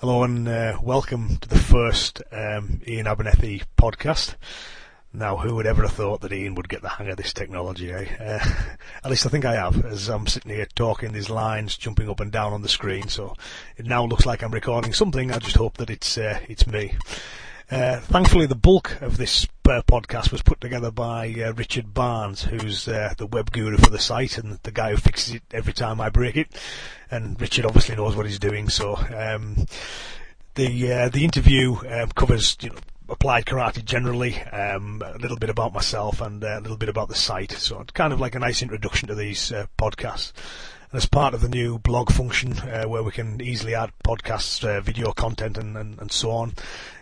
Hello and uh, welcome to the first um, Iain Abernethy podcast. Now, who would ever have thought that Iain would get the hang of this technology, eh? Uh, at least I think I have, as I'm sitting here talking these lines, jumping up and down on the screen, so it now looks like I'm recording something, I just hope that it's, uh, it's me. Uh, thankfully, the bulk of this uh, podcast was put together by uh, Richard Barnes, who's uh, the web guru for the site and the guy who fixes it every time I break it. And Richard obviously knows what he's doing, so um, the uh, the interview um, covers you know, applied karate generally, um, a little bit about myself, and uh, a little bit about the site. So it's kind of like a nice introduction to these podcasts And as part of the new blog function uh, where we can easily add podcasts, uh, video content, and, and, and, so on,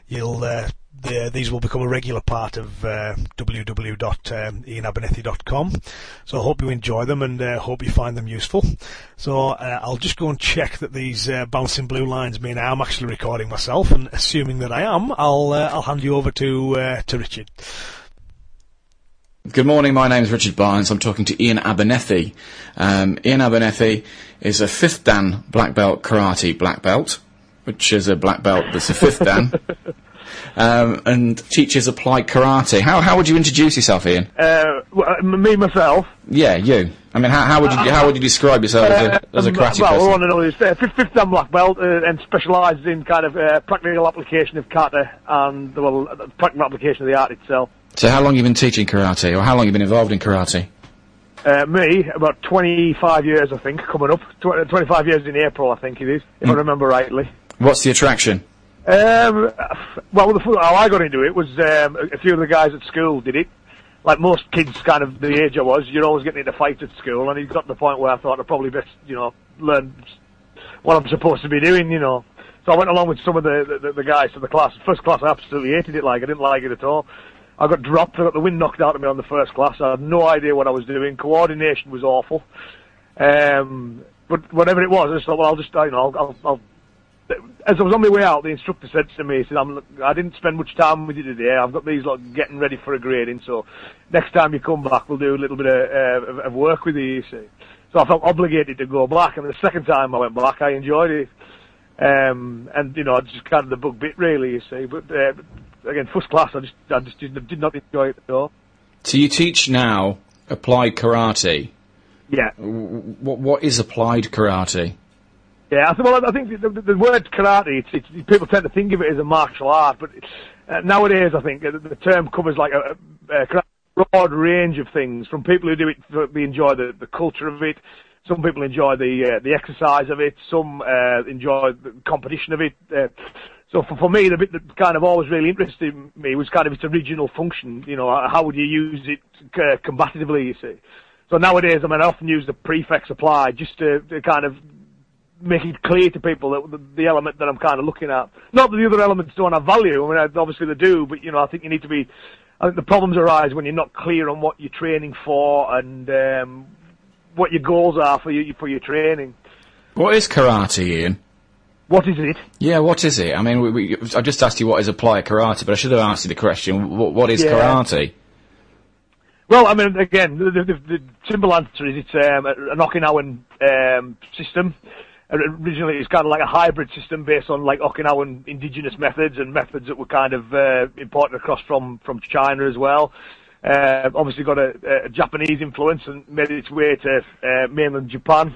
you'll uh, the, these will become a regular part of uh, www.iainabernethy.com. So I hope you enjoy them and uh, hope you find them useful. So uh, I'll just go and check that these uh, bouncing blue lines mean I am actually recording myself, and assuming that I am, I'll uh, I'll hand you over to uh, to Richard. Good morning, my name is Richard Barnes. I'm talking to Iain Abernethy. Um, Iain Abernethy is a fifth Dan black belt karate black belt, which is a black belt that's a fifth Dan. um, and teaches applied karate. How how would you introduce yourself, Iain? Uh, well, uh, me myself. Yeah, you. I mean, how, how would you how would you describe yourself as a, uh, as a um, karate well, person? Well, know is uh, fifth, fifth dan black belt uh, and specialises in kind of uh, practical application of kata and well, practical application of the art itself. So, how long have you been teaching karate, or how long have you been involved in karate? Uh, me, about 25 years, I think, coming up. Tw- 25 years in April, I think it is, if mm. I remember rightly. What's the attraction? Um, well, the, how I got into it was um, a few of the guys at school did it. Like most kids, kind of the age I was, you're always getting into fights at school, and it got to the point where I thought I'd probably best, you know, learn what I'm supposed to be doing, you know. So I went along with some of the, the, the guys to the class. First class, I absolutely hated it. Like I didn't like it at all. I got dropped. I got the wind knocked out of me on the first class. I had no idea what I was doing. Coordination was awful. Um, but whatever it was, I just thought, well, I'll just, you know, I'll, I'll, I'll as I was on my way out, the instructor said to me, he said, I'm, I didn't spend much time with you today. I've got these like getting ready for a grading, so next time you come back, we'll do a little bit of, uh, of work with you, you see. So I felt obligated to go back, and the second time I went back, I enjoyed it. Um, and, you know, I just kind of the bug bit, really, you see. But, uh, again, first class, I just, I just did, did not enjoy it at all. So you teach now applied karate. Yeah. What, what is applied karate? Yeah, I, well, I think the, the, the word karate, it's, it's, people tend to think of it as a martial art, but uh, nowadays I think uh, the term covers like a, a, broad range of things. From people who do it, they enjoy the, the culture of it. Some people enjoy the uh, the exercise of it. Some uh, enjoy the competition of it. Uh, so for, for me, the bit that kind of always really interested me was kind of its original function. You know, how would you use it combatively? You see. So nowadays, I mean, I often use the prefix apply just to, to kind of make it clear to people that the, the, element that I'm kind of looking at. Not that the other elements don't have value. I mean, obviously they do, but you know, I think you need to be. I think the problems arise when you're not clear on what you're training for and um, what your goals are for your for your training. What is karate, Iain? What is it? Yeah, what is it? I mean, we, we, I just asked you what is applied karate, but I should have asked you the question: what, what is yeah. karate? Well, I mean, again, the, the, the simple answer is it's um, an Okinawan um, system originally it's kind of like a hybrid system based on like Okinawan indigenous methods and methods that were kind of uh, imported across from from China as well. Uh, obviously got a, a, Japanese influence and made its way to uh, mainland Japan,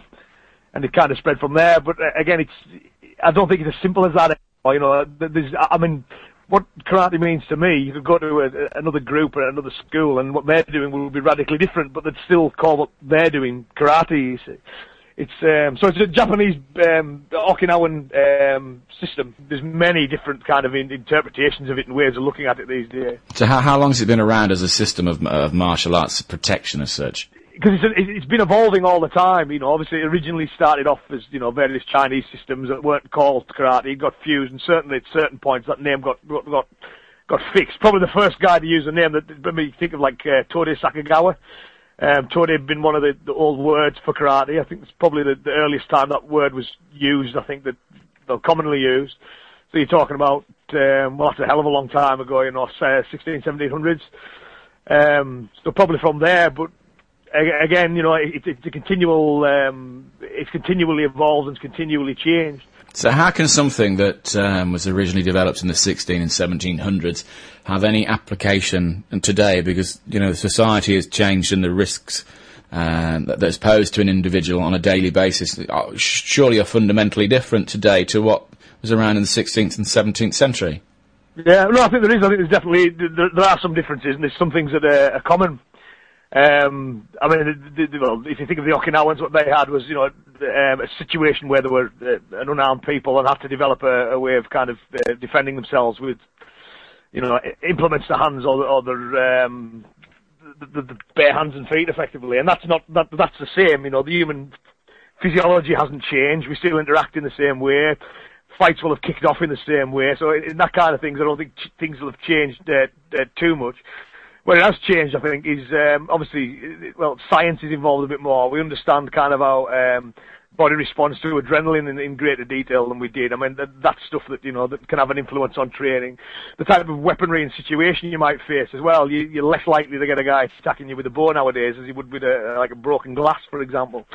and it kind of spread from there. But uh, again, it's I don't think it's as simple as that. You know, there's I mean, what karate means to me, you could go to a, another group or another school, and what they're doing will be radically different, but they'd still call what they're doing karate. It's um, so it's a Japanese um, Okinawan um, system. There's many different kind of in- interpretations of it and ways of looking at it these days. So how how long has it been around as a system of, of martial arts protection as such? Because it's, it's been evolving all the time. You know, obviously it originally started off as you know various Chinese systems that weren't called karate. It got fused, and certainly at certain points that name got got got, got fixed. Probably the first guy to use the name that made me think of like uh, Sakugawa um, Tode had been one of the, the old words for karate. I think it's probably the, the earliest time that word was used. I think that they're commonly used. So you're talking about um, well, that's a hell of a long time ago, you know, say 16, 1700s. Um, so probably from there, but again, you know, it, it's a continual, um, it's continually evolved and it's continually changed. So how can something that um, was originally developed in the 16 and 1700s have any application today? Because you know society has changed and the risks um, that, that's posed to an individual on a daily basis are, surely are fundamentally different today to what was around in the 16th and 17th century. Yeah, no, I think there is. I think there's definitely there, there are some differences, and there's some things that are, are common. Um, I mean, the, the, well, if you think of the Okinawans, what they had was, you know, um, a situation where there were uh, an unarmed people and had to develop a, a way of kind of uh, defending themselves with, you know, implements to hands or, or their um, the, the, the bare hands and feet, effectively. And that's not that, that's the same. You know, the human physiology hasn't changed. We still interact in the same way. Fights will have kicked off in the same way. So in that kind of things, I don't think ch- things will have changed uh, uh, too much. What it has changed, I think, is um, obviously, well, science is involved a bit more. We understand kind of how um, body response to adrenaline in, in, greater detail than we did. I mean, that, that's stuff that, you know, that can have an influence on training. The type of weaponry and situation you might face as well. You, are less likely to get a guy attacking you with a bow nowadays as you would with a, like a broken glass, for example.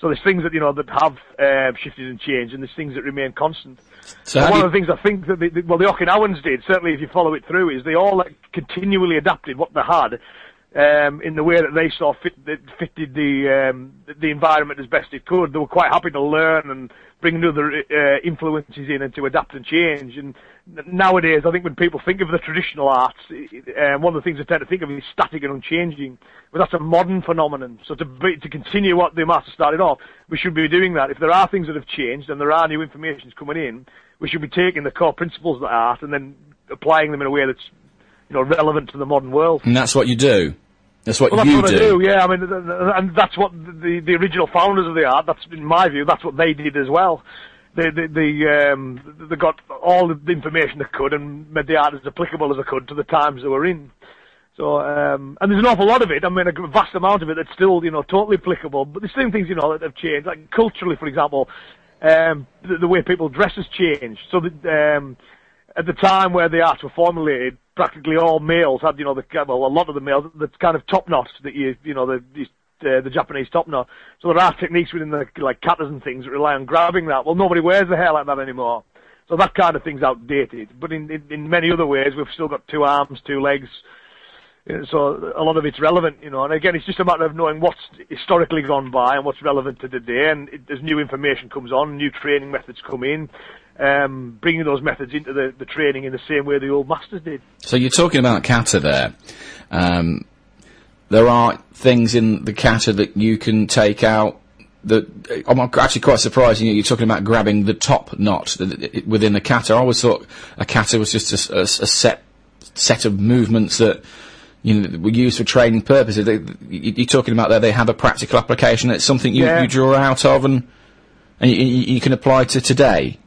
So there's things that, you know, that have uh, shifted and changed and there's things that remain constant. So one of the things I think that, the, the, well, the Okinawans did, certainly if you follow it through, is they all like, continually adapted what they had um, in the way that they saw fit, that fitted the um, the environment as best it could. They were quite happy to learn and bring other uh, influences in and to adapt and change. And nowadays, I think when people think of the traditional arts, uh, one of the things they tend to think of is static and unchanging. But that's a modern phenomenon. So to be, to continue what the masters started off, we should be doing that. If there are things that have changed and there are new information coming in, we should be taking the core principles of the art and then applying them in a way that's you know relevant to the modern world. And that's what you do. That's what well, you what do. I do. Yeah, I mean, and that's what the the original founders of the art. That's in my view. That's what they did as well. They they they, um, they got all the information they could and made the art as applicable as they could to the times they were in. So, um, and there's an awful lot of it. I mean, a vast amount of it that's still, you know, totally applicable. But there's some things, you know, that have changed. Like culturally, for example, um, the, the, way people dress has changed. So that um, at the time where the arts were formulated, practically all males had, you know, the well, a lot of the males, the kind of top knot that you, you know, the uh, the Japanese top knot. So there are techniques within the like katas and things that rely on grabbing that. Well, nobody wears the hair like that anymore. So that kind of thing's outdated. But in, in, in many other ways, we've still got two arms, two legs. So a lot of it's relevant, you know. And again, it's just a matter of knowing what's historically gone by and what's relevant to today. And it, as new information comes on, new training methods come in, um, bringing those methods into the, the training in the same way the old masters did. So you're talking about kata there. Um, there are things in the kata that you can take out that I'm actually quite surprised. You know, you're talking about grabbing the top knot within the kata. I always thought a kata was just a, a, a set set of movements that you know were used for training purposes. They, you're talking about there they have a practical application. It's something you, yeah. you draw out of and and you, you, can apply to today.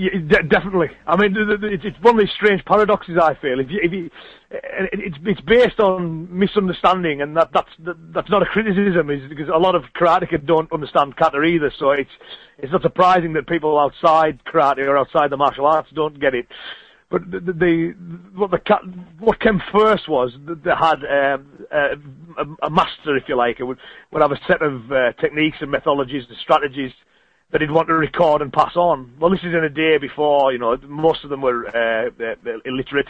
Yeah, de- definitely. I mean, it's one of these strange paradoxes. I feel if you, if you, it's it's based on misunderstanding, and that that's that's not a criticism, is because a lot of karateka don't understand kata either. So it's it's not surprising that people outside karate or outside the martial arts don't get it. But the, the what the what came first was they had um, a, a, master, if you like, it would would have a set of uh, techniques and methodologies and strategies that he'd want to record and pass on. Well, this is in a day before, you know, most of them were uh, uh, illiterate.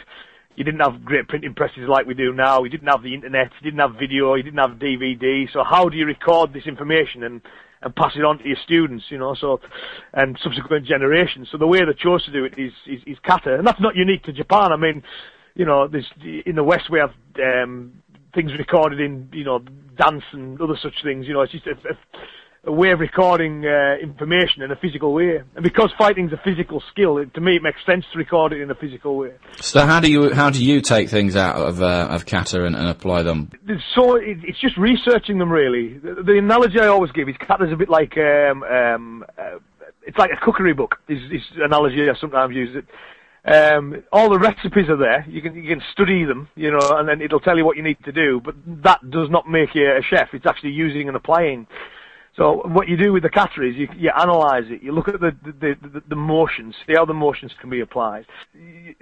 You didn't have great printing presses like we do now. You didn't have the internet. You didn't have video. You didn't have DVD. So how do you record this information and, and pass it on to your students, you know, so, and subsequent generations. So the way they chose to do it is, is, is kata. And that's not unique to Japan. I mean, you know, there's, in the West we have, um, things recorded in, you know, dance and other such things, you know, it's just a, a a way of recording uh, information in a physical way. And because fighting's a physical skill, it, to me it makes sense to record it in a physical way. So how do you how do you take things out of uh, of kata and, and, apply them? So it, it's just researching them really. The, the, analogy I always give is kata's a bit like um, um, uh, it's like a cookery book. Is, is analogy I sometimes use it. Um, all the recipes are there. You can you can study them, you know, and then it'll tell you what you need to do. But that does not make you a chef. It's actually using and applying. So what you do with the kata is you, you analyze it. You look at the the, the, the motions, see how the motions can be applied.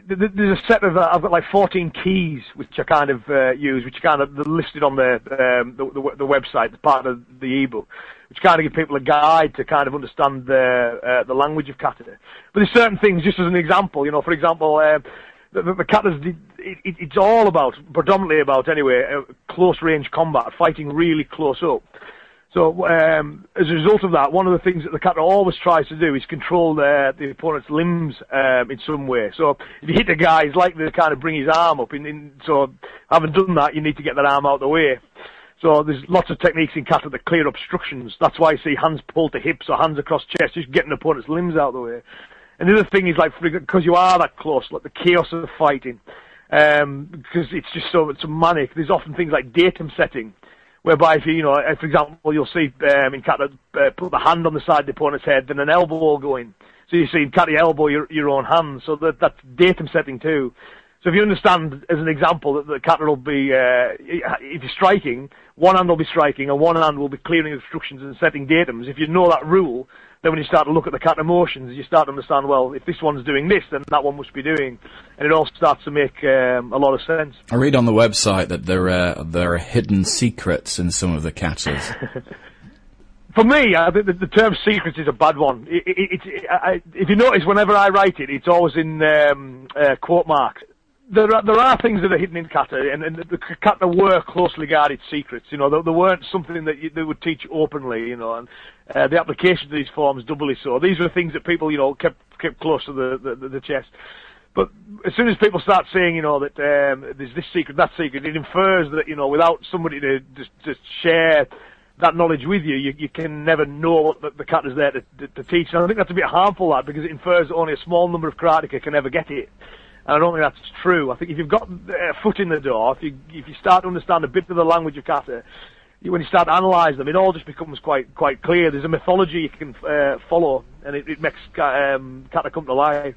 There's a set of uh, I've got like 14 keys which I kind of uh, use, which are kind of listed on the, um, the, the the website, part of the ebook, which kind of give people a guide to kind of understand the uh, the language of kata. But there's certain things, just as an example, you know, for example, uh, the, the, the kata's it, it, it's all about predominantly about anyway uh, close range combat, fighting really close up. So um, as a result of that, one of the things that the kata always tries to do is control the, the opponent's limbs um, in some way. So if you hit a guy, he's likely to kind of bring his arm up. In, in, so having done that, you need to get that arm out of the way. So there's lots of techniques in kata that clear obstructions. That's why you see hands pulled to hips or hands across chest, just getting the opponent's limbs out of the way. And the other thing is like because you are that close, like the chaos of the fighting, um, because it's just so it's so manic. There's often things like datum setting whereby if you, you know, for example, you'll see um, in kata uh, put the hand on the side of the opponent's head, then an elbow will go in. So you see in kata elbow your your own hand. So that that's datum setting too. So if you understand, as an example, that the kata will be, uh, if you're striking, one hand will be striking and one hand will be clearing obstructions and setting datums. If you know that rule, then when you start to look at the kata motions, you start to understand, well, if this one's doing this, then that one must be doing. And it all starts to make um, a lot of sense. I read on the website that there are, there are hidden secrets in some of the katas. For me, I think the, the term secrets is a bad one. It, it, it, I, if you notice, whenever I write it, it's always in um, uh, quote marks there are, there are things that are hidden in kata, and, and the kata were closely guarded secrets. You know, they, they weren't something that you, they would teach openly. You know, and uh, the application of these forms doubly so. These were things that people, you know, kept kept close to the the, the chest. But as soon as people start saying, you know, that um, there's this secret, that secret, it infers that you know, without somebody to just, just share that knowledge with you, you, you can never know what the, the kata's there to, to, to teach. And I think that's a bit harmful, that, because it infers that only a small number of karateka can ever get it. And I don't think that's true. I think if you've got a foot in the door, if you if you start to understand a bit of the language of kata, when you start to analyse them, it all just becomes quite quite clear. There's a mythology you can uh, follow, and it, it makes um, kata come to life.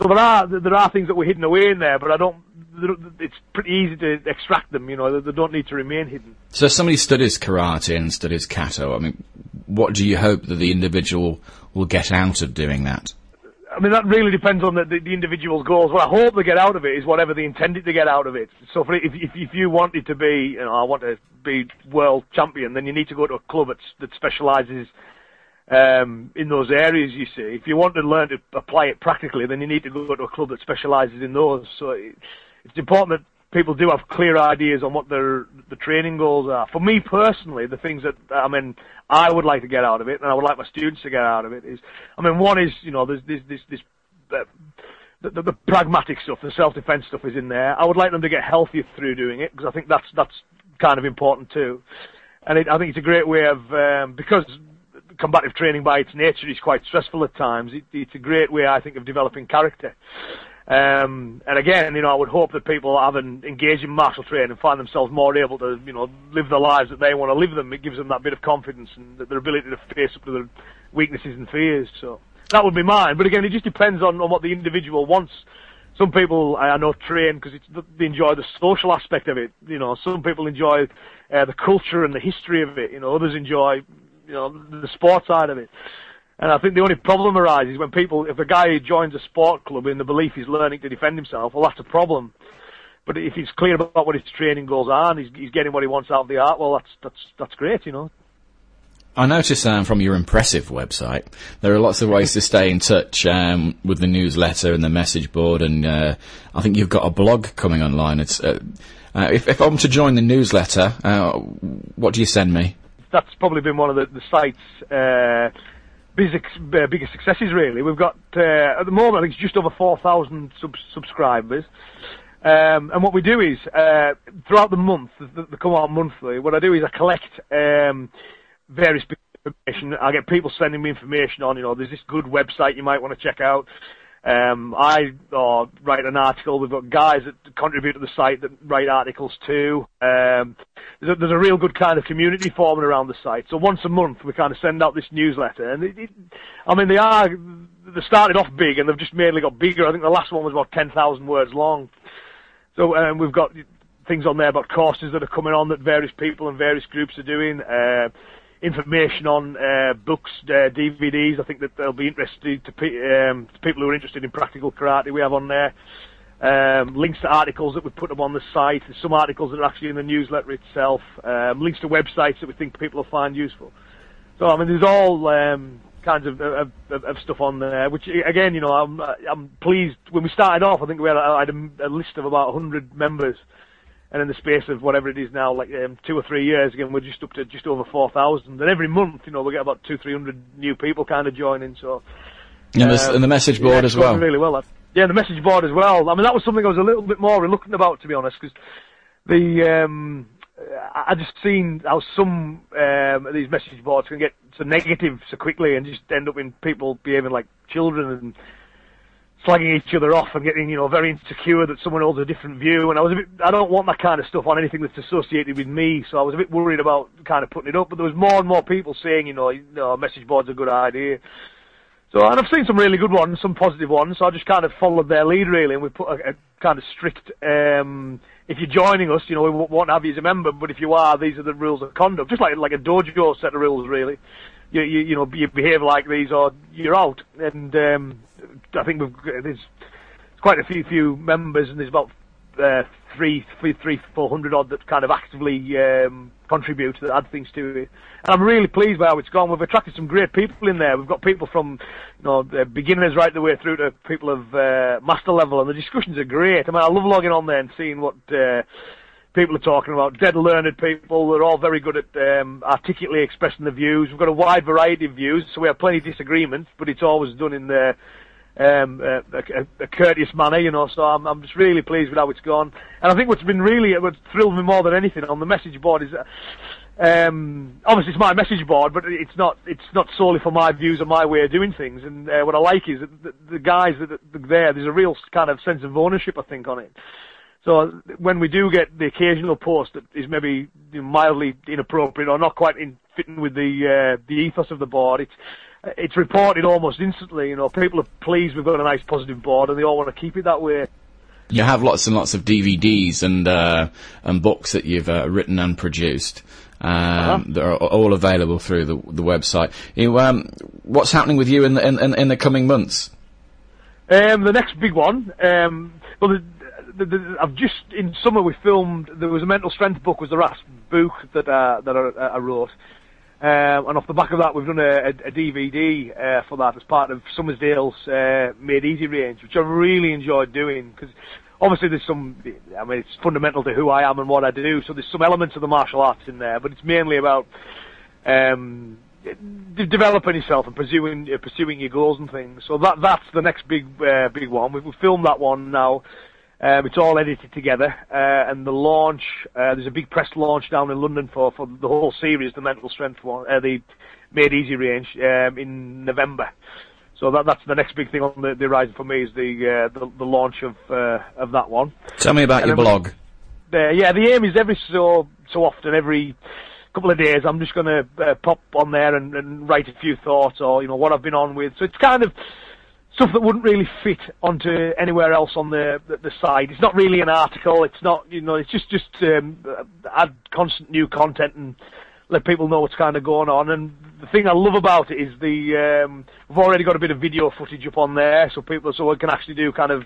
So there are there are things that were hidden away in there, but I don't. It's pretty easy to extract them. You know, they, they don't need to remain hidden. So, if somebody studies karate and studies kata. I mean, what do you hope that the individual will get out of doing that? I mean, that really depends on the, the, the, individual's goals. What I hope they get out of it is whatever they intended to get out of it. So, for, if, if, if you wanted to be, you know, I want to be world champion, then you need to go to a club that, that specialises um, in those areas. You see, if you want to learn to apply it practically, then you need to go to a club that specialises in those. So, it, it's important that people do have clear ideas on what their the training goals are. For me personally, the things that I mean I would like to get out of it, and I would like my students to get out of it is, I mean, one is you know there's this this this. Uh, the, the, the, pragmatic stuff, the self-defense stuff is in there. I would like them to get healthier through doing it because I think that's that's kind of important too. And it, I think it's a great way of um, because combative training by its nature is quite stressful at times. It, it's a great way, I think, of developing character. Um, and again, you know, I would hope that people haven't engaged in martial training and find themselves more able to, you know, live the lives that they want to live them. It gives them that bit of confidence and their ability to face up to their weaknesses and fears. So that would be mine. But again, it just depends on, on what the individual wants. Some people I know train because they enjoy the social aspect of it. You know, some people enjoy uh, the culture and the history of it. You know, others enjoy, you know, the sport side of it. And I think the only problem arises when people, if a guy joins a sport club in the belief he's learning to defend himself, well, that's a problem. But if he's clear about what his training goals are and he's, he's getting what he wants out of the art, well, that's that's that's great, you know. I noticed um, from your impressive website, there are lots of ways to stay in touch um, with the newsletter and the message board, and uh, I think you've got a blog coming online. It's uh, uh, if, if, I'm to join the newsletter, uh, what do you send me? That's probably been one of the, the sites uh, biggest, uh, biggest successes really. We've got uh, at the moment I think it's just over four thousand sub- subscribers. Um, and what we do is uh, throughout the month, they come out monthly. What I do is I collect um, various information. I get people sending me information on, you know, there's this good website you might want to check out. Um, I uh, write an article. We've got guys that contribute to the site that write articles too. Um, there's, a, there's, a, real good kind of community forming around the site. So once a month we kind of send out this newsletter, and it, it, I mean they are they started off big and they've just mainly got bigger. I think the last one was about ten thousand words long. So um, we've got things on there about courses that are coming on that various people and various groups are doing. Uh, information on uh, books, uh, DVDs. I think that they'll be interested to, pe- um, to, people who are interested in practical karate. We have on there um, links to articles that we put up on the site. There's some articles that are actually in the newsletter itself. Um, links to websites that we think people will find useful. So I mean, there's all um, kinds of, of, of, stuff on there, which again, you know, I'm I'm pleased. When we started off, I think we had, I had a, a list of about 100 members, and in the space of whatever it is now, like um, two or three years, again, we're just up to just over 4,000. And every month, you know, we get about two, three hundred new people kind of joining. So and, the, um, and the message board yeah, as well. Really well. That. Yeah, the message board as well. I mean, that was something I was a little bit more reluctant about, to be honest, because the um, I just seen how some um, of these message boards can get so negative so quickly and just end up in people behaving like children and slagging each other off and getting, you know, very insecure that someone holds a different view. And I was a bit, I don't want that kind of stuff on anything that's associated with me. So I was a bit worried about kind of putting it up. But there was more and more people saying, you know, you know, message board's a good idea. So, and I've seen some really good ones, some positive ones. So I just kind of followed their lead really, and we put a, a kind of strict. Um, if you're joining us, you know, we won't have you as a member, but if you are, these are the rules of conduct, just like like a dojo set of rules, really. You you, you know, you behave like these, or you're out. And um, I think we've there's quite a few few members, and there's about uh, three, three, three, four hundred odd that kind of actively um, contribute that add things to it. And I'm really pleased by how it's gone. We've attracted some great people in there. We've got people from, you know, beginners right the way through to people of uh, master level, and the discussions are great. I mean, I love logging on there and seeing what. Uh, people are talking about dead learned people. They're all very good at um, articulately expressing the views. We've got a wide variety of views, so we have plenty of disagreements, but it's always done in the um, a, a, a, courteous manner, you know. So I'm, I'm just really pleased with how it's gone. And I think what's been really what thrilled me more than anything on the message board is. That, um, obviously, it's my message board, but it's not. It's not solely for my views or my way of doing things. And uh, what I like is that the, the guys that are there. There's a real kind of sense of ownership, I think, on it. So when we do get the occasional post that is maybe mildly inappropriate or not quite in fitting with the uh, the ethos of the board, it's it's reported almost instantly. You know, people are pleased we've got a nice positive board, and they all want to keep it that way. You have lots and lots of DVDs and uh, and books that you've uh, written and produced. Um, uh-huh. that are all available through the the website. You, um, what's happening with you in the in, in the coming months? Um, the next big one. Um, well, the, the, the, I've just in summer we filmed. There was a mental strength book was the last book that uh, that I, I wrote, um, and off the back of that, we've done a, a, a DVD uh, for that as part of Summersdale's uh, Made Easy range, which I really enjoyed doing because obviously there's some, I mean, it's fundamental to who I am and what I do. So there's some elements of the martial arts in there, but it's mainly about um, developing yourself and pursuing uh, pursuing your goals and things. So that that's the next big uh, big one. We've, we've filmed that one now. Um, it's all edited together, uh, and the launch, uh, there's a big press launch down in London for, for the whole series, the mental strength one, uh, the Made Easy range, um, in November. So that, that's the next big thing on the, the horizon for me is the, uh, the, the launch of, uh, of that one. Tell me about and your blog. Uh, yeah, the aim is every so, so often, every couple of days, I'm just gonna, pop on there and, and write a few thoughts or, you know, what I've been on with. So it's kind of, stuff that wouldn't really fit onto anywhere else on the, the, the site. It's not really an article. It's not, you know, it's just just um, add constant new content and let people know what's kind of going on. And the thing I love about it is the um, we've already got a bit of video footage up on there, so people so we can actually do kind of.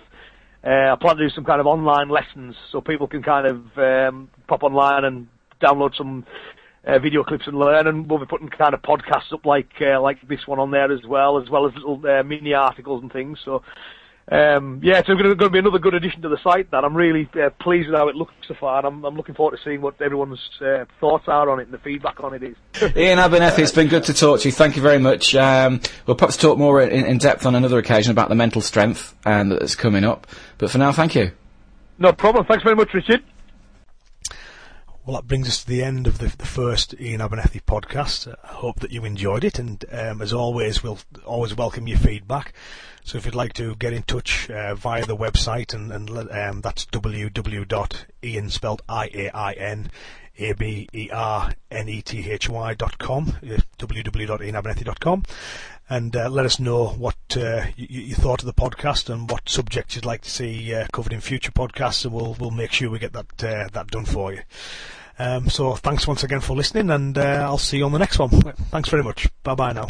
Uh, I plan to do some kind of online lessons, so people can kind of um, pop online and download some uh, video clips and learn, and we'll be putting kind of podcasts up like uh, like this one on there as well, as well as little uh, mini articles and things. So. Um, yeah, it's going to be another good addition to the site. That I'm really uh, pleased with how it looks so far, and I'm, I'm looking forward to seeing what everyone's uh, thoughts are on it and the feedback on it is. Iain Abernethy, it's been good to talk to you. Thank you very much. Um, we'll perhaps talk more in, in, depth on another occasion about the mental strength and that's coming up. But for now, thank you. No problem. Thanks very much, Richard. Well, that brings us to the end of the, the first Iain Abernethy podcast. I hope that you enjoyed it, and um, as always, we'll always welcome your feedback. So if you'd like to get in touch uh, via the website, and, and um, that's www.iain spelled I-A-I-N A-B-E-R-N-E-T-H-Y dot com, uh, www.iainabernethy dot com, and uh, let us know what uh, you, you, thought of the podcast and what subjects you'd like to see uh, covered in future podcasts, and we'll we'll make sure we get that uh, that done for you. Um, so thanks once again for listening, and uh, I'll see you on the next one. Thanks very much. Bye bye now.